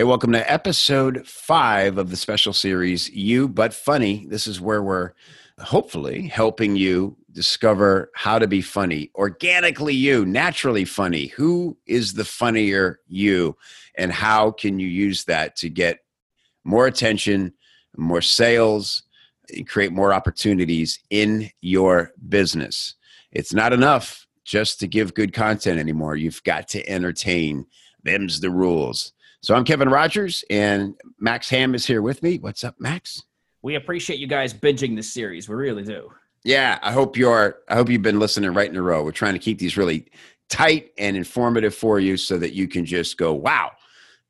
Hey, welcome to episode five of the special series, You But Funny. This is where we're hopefully helping you discover how to be funny, organically you, naturally funny. Who is the funnier you? And how can you use that to get more attention, more sales, and create more opportunities in your business? It's not enough just to give good content anymore. You've got to entertain. Them's the rules. So I'm Kevin Rogers, and Max Ham is here with me. What's up, Max? We appreciate you guys binging this series. We really do. Yeah, I hope you're. I hope you've been listening right in a row. We're trying to keep these really tight and informative for you, so that you can just go, "Wow,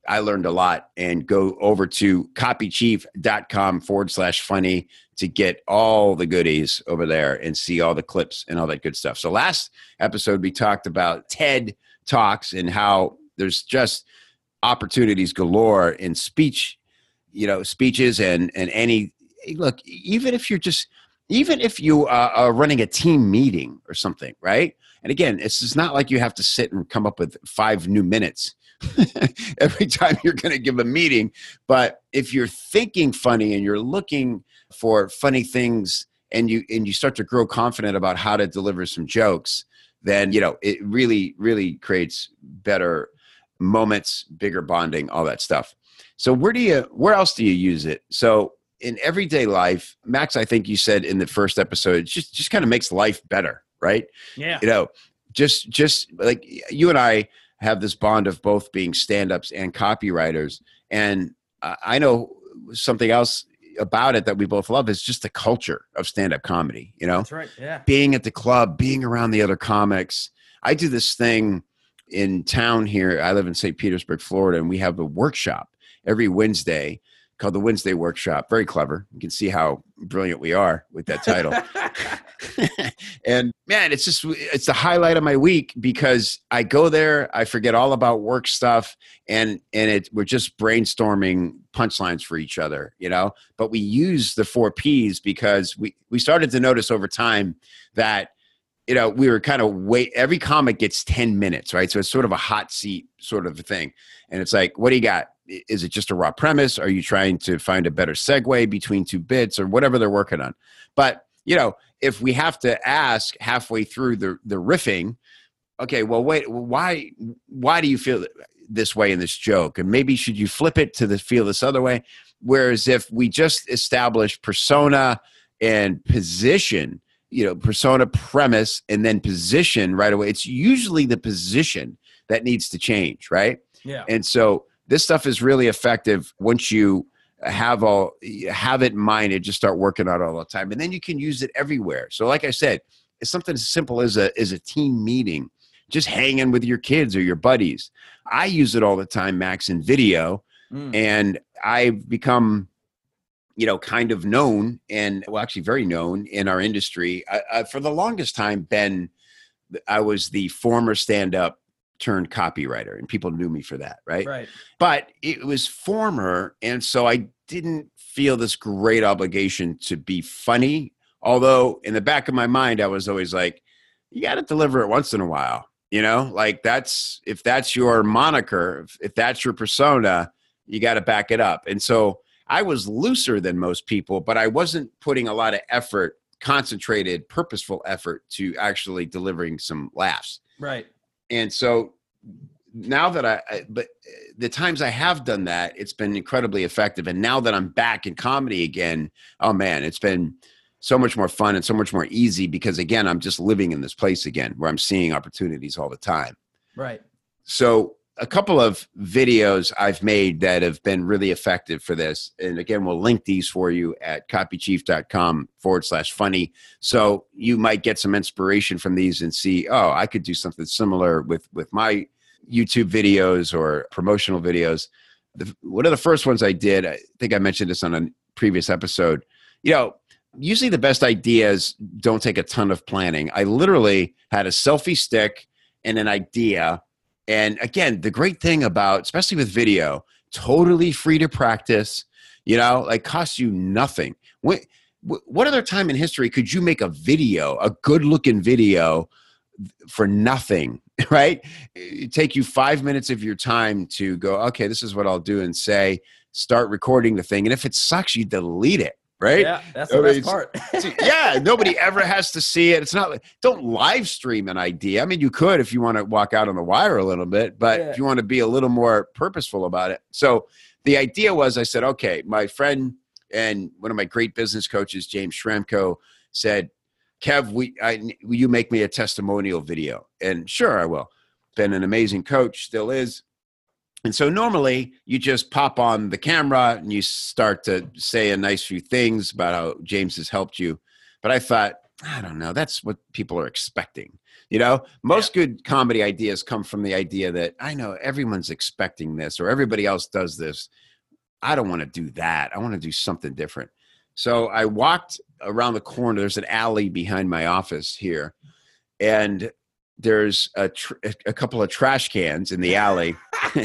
I learned a lot," and go over to copychief.com forward slash funny to get all the goodies over there and see all the clips and all that good stuff. So last episode we talked about TED talks and how there's just opportunities galore in speech, you know, speeches and and any look. Even if you're just, even if you uh, are running a team meeting or something, right? And again, it's not like you have to sit and come up with five new minutes every time you're going to give a meeting. But if you're thinking funny and you're looking for funny things and you and you start to grow confident about how to deliver some jokes, then you know it really really creates better moments, bigger bonding, all that stuff. So where do you where else do you use it? So in everyday life, Max, I think you said in the first episode, it just just kind of makes life better, right? Yeah. You know, just just like you and I have this bond of both being stand-ups and copywriters, and I know something else about it that we both love is just the culture of stand-up comedy. You know, That's right. Yeah. being at the club, being around the other comics. I do this thing in town here. I live in St. Petersburg, Florida, and we have a workshop every Wednesday called the Wednesday Workshop. Very clever. You can see how brilliant we are with that title. and man, it's just it's the highlight of my week because I go there, I forget all about work stuff, and and it we're just brainstorming punchlines for each other, you know. But we use the four P's because we we started to notice over time that you know, we were kind of wait. Every comic gets ten minutes, right? So it's sort of a hot seat sort of thing, and it's like, what do you got? Is it just a raw premise? Are you trying to find a better segue between two bits or whatever they're working on? But you know, if we have to ask halfway through the the riffing, okay, well, wait, why why do you feel this way in this joke? And maybe should you flip it to the feel this other way? Whereas if we just establish persona and position you know persona premise and then position right away. It's usually the position that needs to change right? Yeah. and so this stuff is really effective once you have all have it in mind and just start working on it all the time. And then you can use it everywhere. So like i said it's something as simple as a as a team meeting just hanging with your kids or your buddies. I use it all the time max in video. Mm. and i've become you know, kind of known and well, actually very known in our industry. I, I, for the longest time, Ben, I was the former stand-up turned copywriter, and people knew me for that, right? Right. But it was former, and so I didn't feel this great obligation to be funny. Although in the back of my mind, I was always like, you got to deliver it once in a while. You know, like that's if that's your moniker, if, if that's your persona, you got to back it up. And so I was looser than most people, but I wasn't putting a lot of effort, concentrated, purposeful effort to actually delivering some laughs. Right. And so now that I, I, but the times I have done that, it's been incredibly effective. And now that I'm back in comedy again, oh man, it's been so much more fun and so much more easy because again, I'm just living in this place again where I'm seeing opportunities all the time. Right. So a couple of videos I've made that have been really effective for this. And again, we'll link these for you at copychief.com forward slash funny. So you might get some inspiration from these and see, oh, I could do something similar with, with my YouTube videos or promotional videos. The, one of the first ones I did, I think I mentioned this on a previous episode. You know, usually the best ideas don't take a ton of planning. I literally had a selfie stick and an idea and again, the great thing about, especially with video, totally free to practice, you know, like costs you nothing. What, what other time in history could you make a video, a good looking video for nothing right? It take you five minutes of your time to go, okay, this is what I'll do and say, start recording the thing. And if it sucks, you delete it, right? Yeah, that's the I mean, best part. yeah, nobody ever has to see it. It's not like, don't live stream an idea. I mean, you could if you want to walk out on the wire a little bit, but yeah. if you want to be a little more purposeful about it. So the idea was I said, okay, my friend and one of my great business coaches, James Schramko, said, Kev, we, I, will you make me a testimonial video? And sure, I will. Been an amazing coach, still is. And so normally you just pop on the camera and you start to say a nice few things about how James has helped you. But I thought, I don't know, that's what people are expecting. You know, most yeah. good comedy ideas come from the idea that I know everyone's expecting this or everybody else does this. I don't want to do that. I want to do something different. So I walked around the corner. There's an alley behind my office here, and there's a, tr- a couple of trash cans in the alley.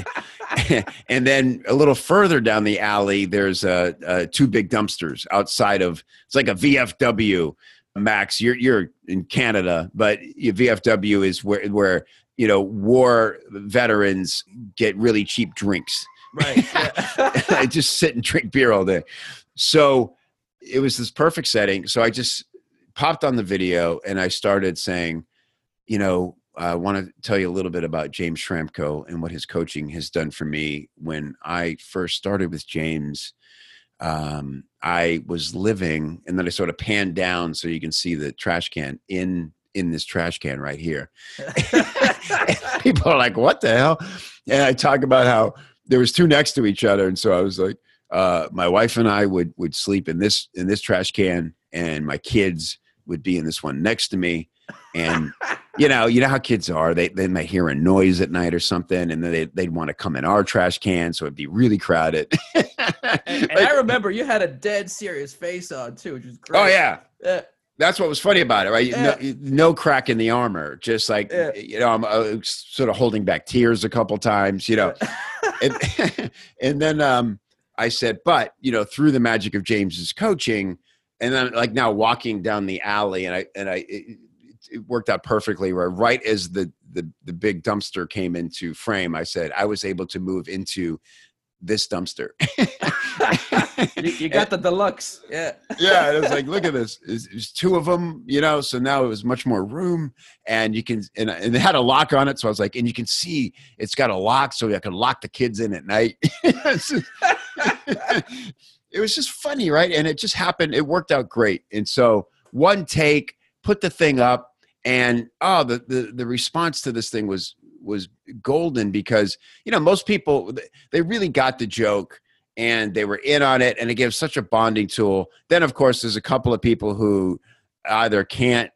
and then a little further down the alley, there's a, a, two big dumpsters outside of. It's like a VFW. Max, you're you're in Canada, but VFW is where where you know war veterans get really cheap drinks. Right. I just sit and drink beer all day. So it was this perfect setting. So I just popped on the video and I started saying, you know, I want to tell you a little bit about James Schramko and what his coaching has done for me. When I first started with James, um, I was living, and then I sort of panned down so you can see the trash can in in this trash can right here. people are like, "What the hell?" And I talk about how there was two next to each other, and so I was like, uh, my wife and I would would sleep in this in this trash can, and my kids would be in this one next to me. And you know, you know how kids are. They they might hear a noise at night or something, and then they they'd want to come in our trash can, so it'd be really crowded. and, and I remember you had a dead serious face on too, which was great. Oh yeah. yeah. That's what was funny about it, right? Yeah. No, no, crack in the armor. Just like yeah. you know, I'm uh, sort of holding back tears a couple times, you know, and, and then um, I said, but you know, through the magic of James's coaching, and then like now walking down the alley, and I and I it, worked out perfectly. Where right as the the the big dumpster came into frame, I said I was able to move into this dumpster. you, you, got the deluxe, yeah. yeah, it was like, look at this. There's two of them, you know. So now it was much more room, and you can and, and it had a lock on it. So I was like, and you can see it's got a lock, so I could lock the kids in at night. it was just funny, right? And it just happened. It worked out great. And so one take, put the thing up, and oh, the the, the response to this thing was was golden because you know most people they really got the joke and they were in on it and it gives such a bonding tool then of course there's a couple of people who either can't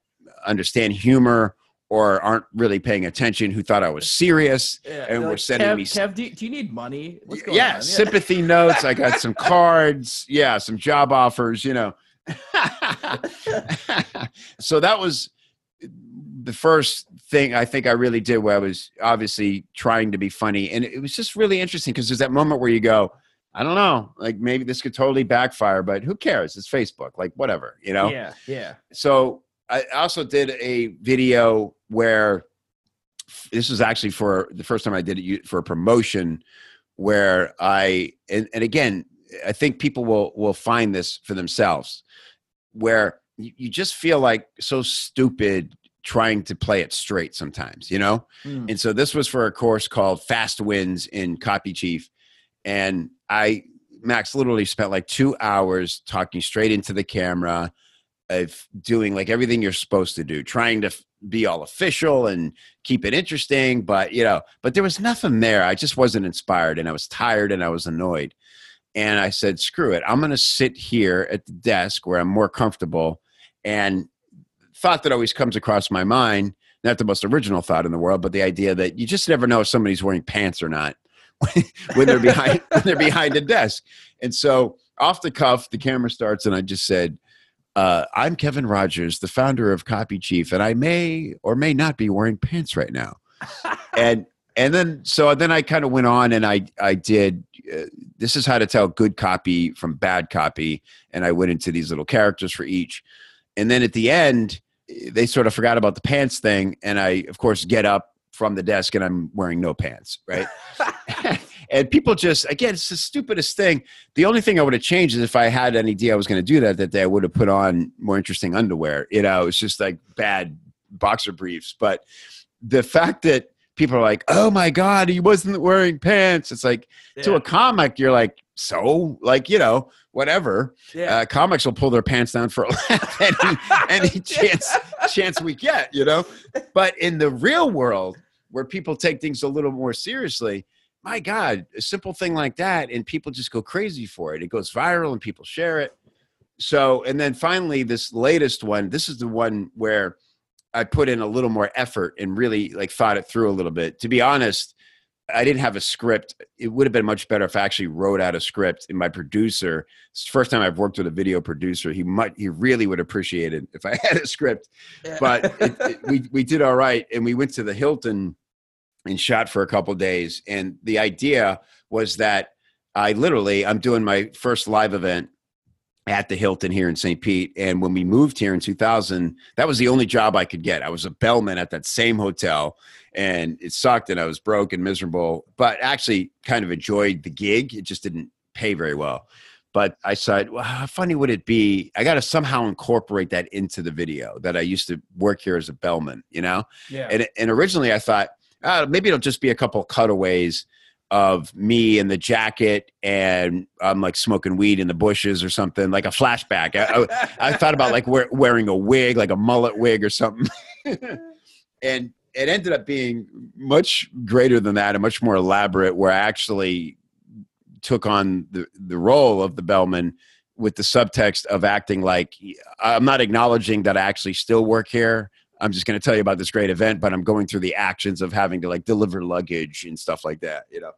understand humor or aren't really paying attention who thought I was serious yeah, and were like, sending Kev, me Kev, do, you, do you need money? What's going yeah, on? Yeah, sympathy notes. I got some cards. Yeah, some job offers, you know. so that was the first thing I think I really did where I was obviously trying to be funny. And it was just really interesting because there's that moment where you go, I don't know, like maybe this could totally backfire, but who cares? It's Facebook, like whatever, you know? Yeah, yeah. So I also did a video where this was actually for the first time I did it for a promotion where I, and, and again, I think people will, will find this for themselves where you just feel like so stupid trying to play it straight sometimes, you know? Mm. And so this was for a course called Fast Wins in Copy Chief. And I, Max, literally spent like two hours talking straight into the camera of doing like everything you're supposed to do, trying to be all official and keep it interesting. But, you know, but there was nothing there. I just wasn't inspired and I was tired and I was annoyed. And I said, screw it. I'm going to sit here at the desk where I'm more comfortable and thought that always comes across my mind, not the most original thought in the world, but the idea that you just never know if somebody's wearing pants or not when they're behind when they're behind a desk. And so off the cuff, the camera starts, and I just said, uh, "I'm Kevin Rogers, the founder of Copy Chief, and I may or may not be wearing pants right now." and and then so then I kind of went on and I I did uh, this is how to tell good copy from bad copy, and I went into these little characters for each, and then at the end they sort of forgot about the pants thing and i of course get up from the desk and I'm wearing no pants, right? and people just again, it's the stupidest thing. The only thing I would have changed is if I had any idea I was going to do that that day, I would have put on more interesting underwear. You know, it's just like bad boxer briefs. But the fact that people are like, "Oh my god, he wasn't wearing pants," it's like Yeah. to a comic, you're like, "So, like, you know, whatever." yeah. Uh, comics will pull their pants down for any, any chance chance we get, you know. But in the real world, where people take things a little more seriously, my God, a simple thing like that, and people just go crazy for it. It goes viral, and people share it. So, and then finally, this latest one. This is the one where I put in a little more effort and really like thought it through a little bit. To be honest, I didn't have a script. It would have been much better if I actually wrote out a script. And my producer, it's the first time I've worked with a video producer, he might, he really would appreciate it if I had a script. Yeah. But it, it, we we did all right, and we went to the Hilton and shot for a couple days. And the idea was that I literally I'm doing my first live event at the Hilton here in St. Pete. And when we moved here in 2000, that was the only job I could get. I was a bellman at that same hotel and it sucked and I was broke and miserable, but actually kind of enjoyed the gig. It just didn't pay very well. But I said, well, how funny would it be? I got to somehow incorporate that into the video that I used to work here as a bellman, you know? yeah. And, and originally I thought, uh, maybe it'll just be a couple cutaways of me in the jacket and I'm like smoking weed in the bushes or something, like a flashback. I, I, I thought about like wear, wearing a wig, like a mullet wig or something. and it ended up being much greater than that and much more elaborate, where I actually took on the, the role of the bellman with the subtext of acting like I'm not acknowledging that I actually still work here. I'm just going to tell you about this great event, but I'm going through the actions of having to like deliver luggage and stuff like that, you know.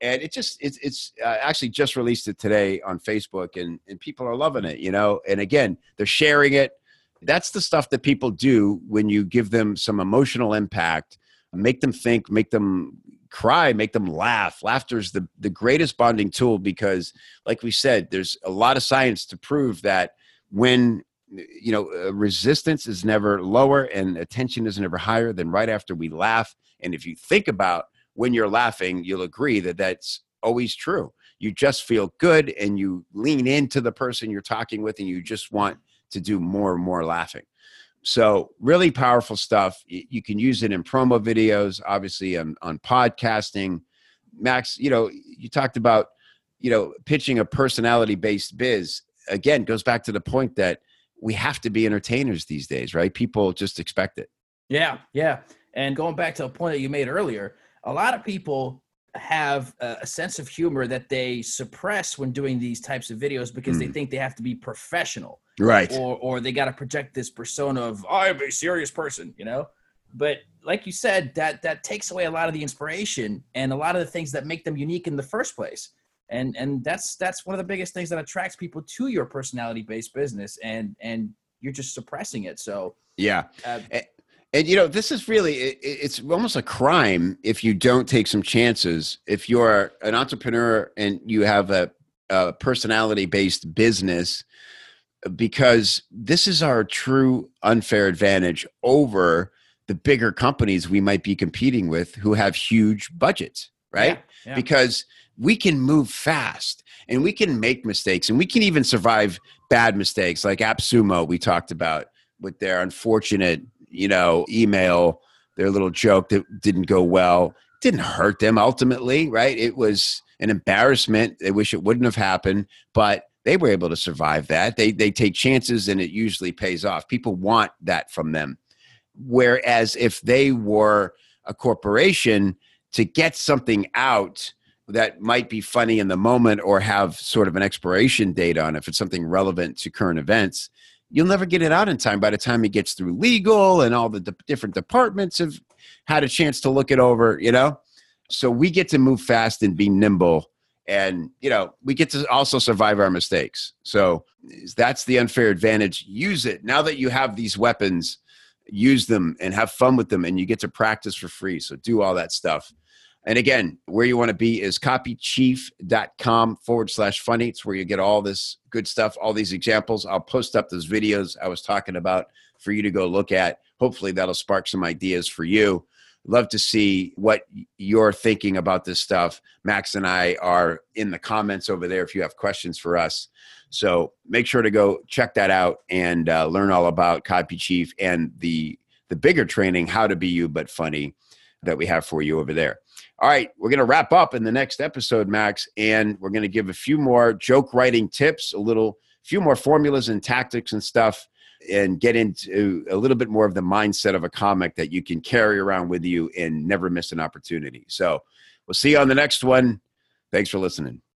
And it just it's it's uh, actually just released it today on Facebook, and and people are loving it, you know. And again, they're sharing it. That's the stuff that people do when you give them some emotional impact, make them think, make them cry, make them laugh. Laughter is the the greatest bonding tool because, like we said, there's a lot of science to prove that when you know uh, resistance is never lower and attention is never higher than right after we laugh. And if you think about when you're laughing you'll agree that that's always true. You just feel good and you lean into the person you're talking with and you just want to do more and more laughing. So really powerful stuff. You can use it in promo videos obviously on, on podcasting. Max you know you talked about you know pitching a personality based biz. Again goes back to the point that we have to be entertainers these days, right? People just expect it. Yeah, yeah. And going back to a point that you made earlier, a lot of people have a sense of humor that they suppress when doing these types of videos because they Mm. think they have to be professional Right. or or they got to project this persona of I'm a serious person, you know. But like you said, that that takes away a lot of the inspiration and a lot of the things that make them unique in the first place. And and that's that's one of the biggest things that attracts people to your personality based business, and and you're just suppressing it. So Yeah. uh, And you know, this is really it, it- it's almost a crime if you don't take some chances. If you're an entrepreneur and you have a, a personality based business because this is our true unfair advantage over the bigger companies we might be competing with who have huge budgets, right? Yeah, yeah. because we can move fast and we can make mistakes and we can even survive bad mistakes like AppSumo we talked about with their unfortunate, you know, email, their little joke that didn't go well. Didn't hurt them ultimately, right? It was an embarrassment. They wish it wouldn't have happened, but they were able to survive that. They they take chances and it usually pays off. People want that from them. Whereas if they were a corporation to get something out that might be funny in the moment or have sort of an expiration date on if it's something relevant to current events, you'll never get it out in time by the time it gets through legal and all the de- different departments have had a chance to look it over, you know? So we get to move fast and be nimble and you know we get to also survive our mistakes. So that's the unfair advantage. Use it. Now that you have these weapons use them and have fun with them and you get to practice for free. So do all that stuff and again where you want to be is copychief.com forward slash funny. It's where you get all this good stuff all these examples. I'll post up those videos i was talking about for you to go look at. Hopefully that'll spark some ideas for you. Love to see what you're thinking about this stuff. Max and I are in the comments over there if you have questions for us. So make sure to go check that out and uh, learn all about Copy Chief and the the bigger training, how to be you but funny, that we have for you over there. All right, we're going to wrap up in the next episode, Max, and we're going to give a few more joke writing tips, a little, few more formulas and tactics and stuff, and get into a little bit more of the mindset of a comic that you can carry around with you and never miss an opportunity. So we'll see you on the next one. Thanks for listening.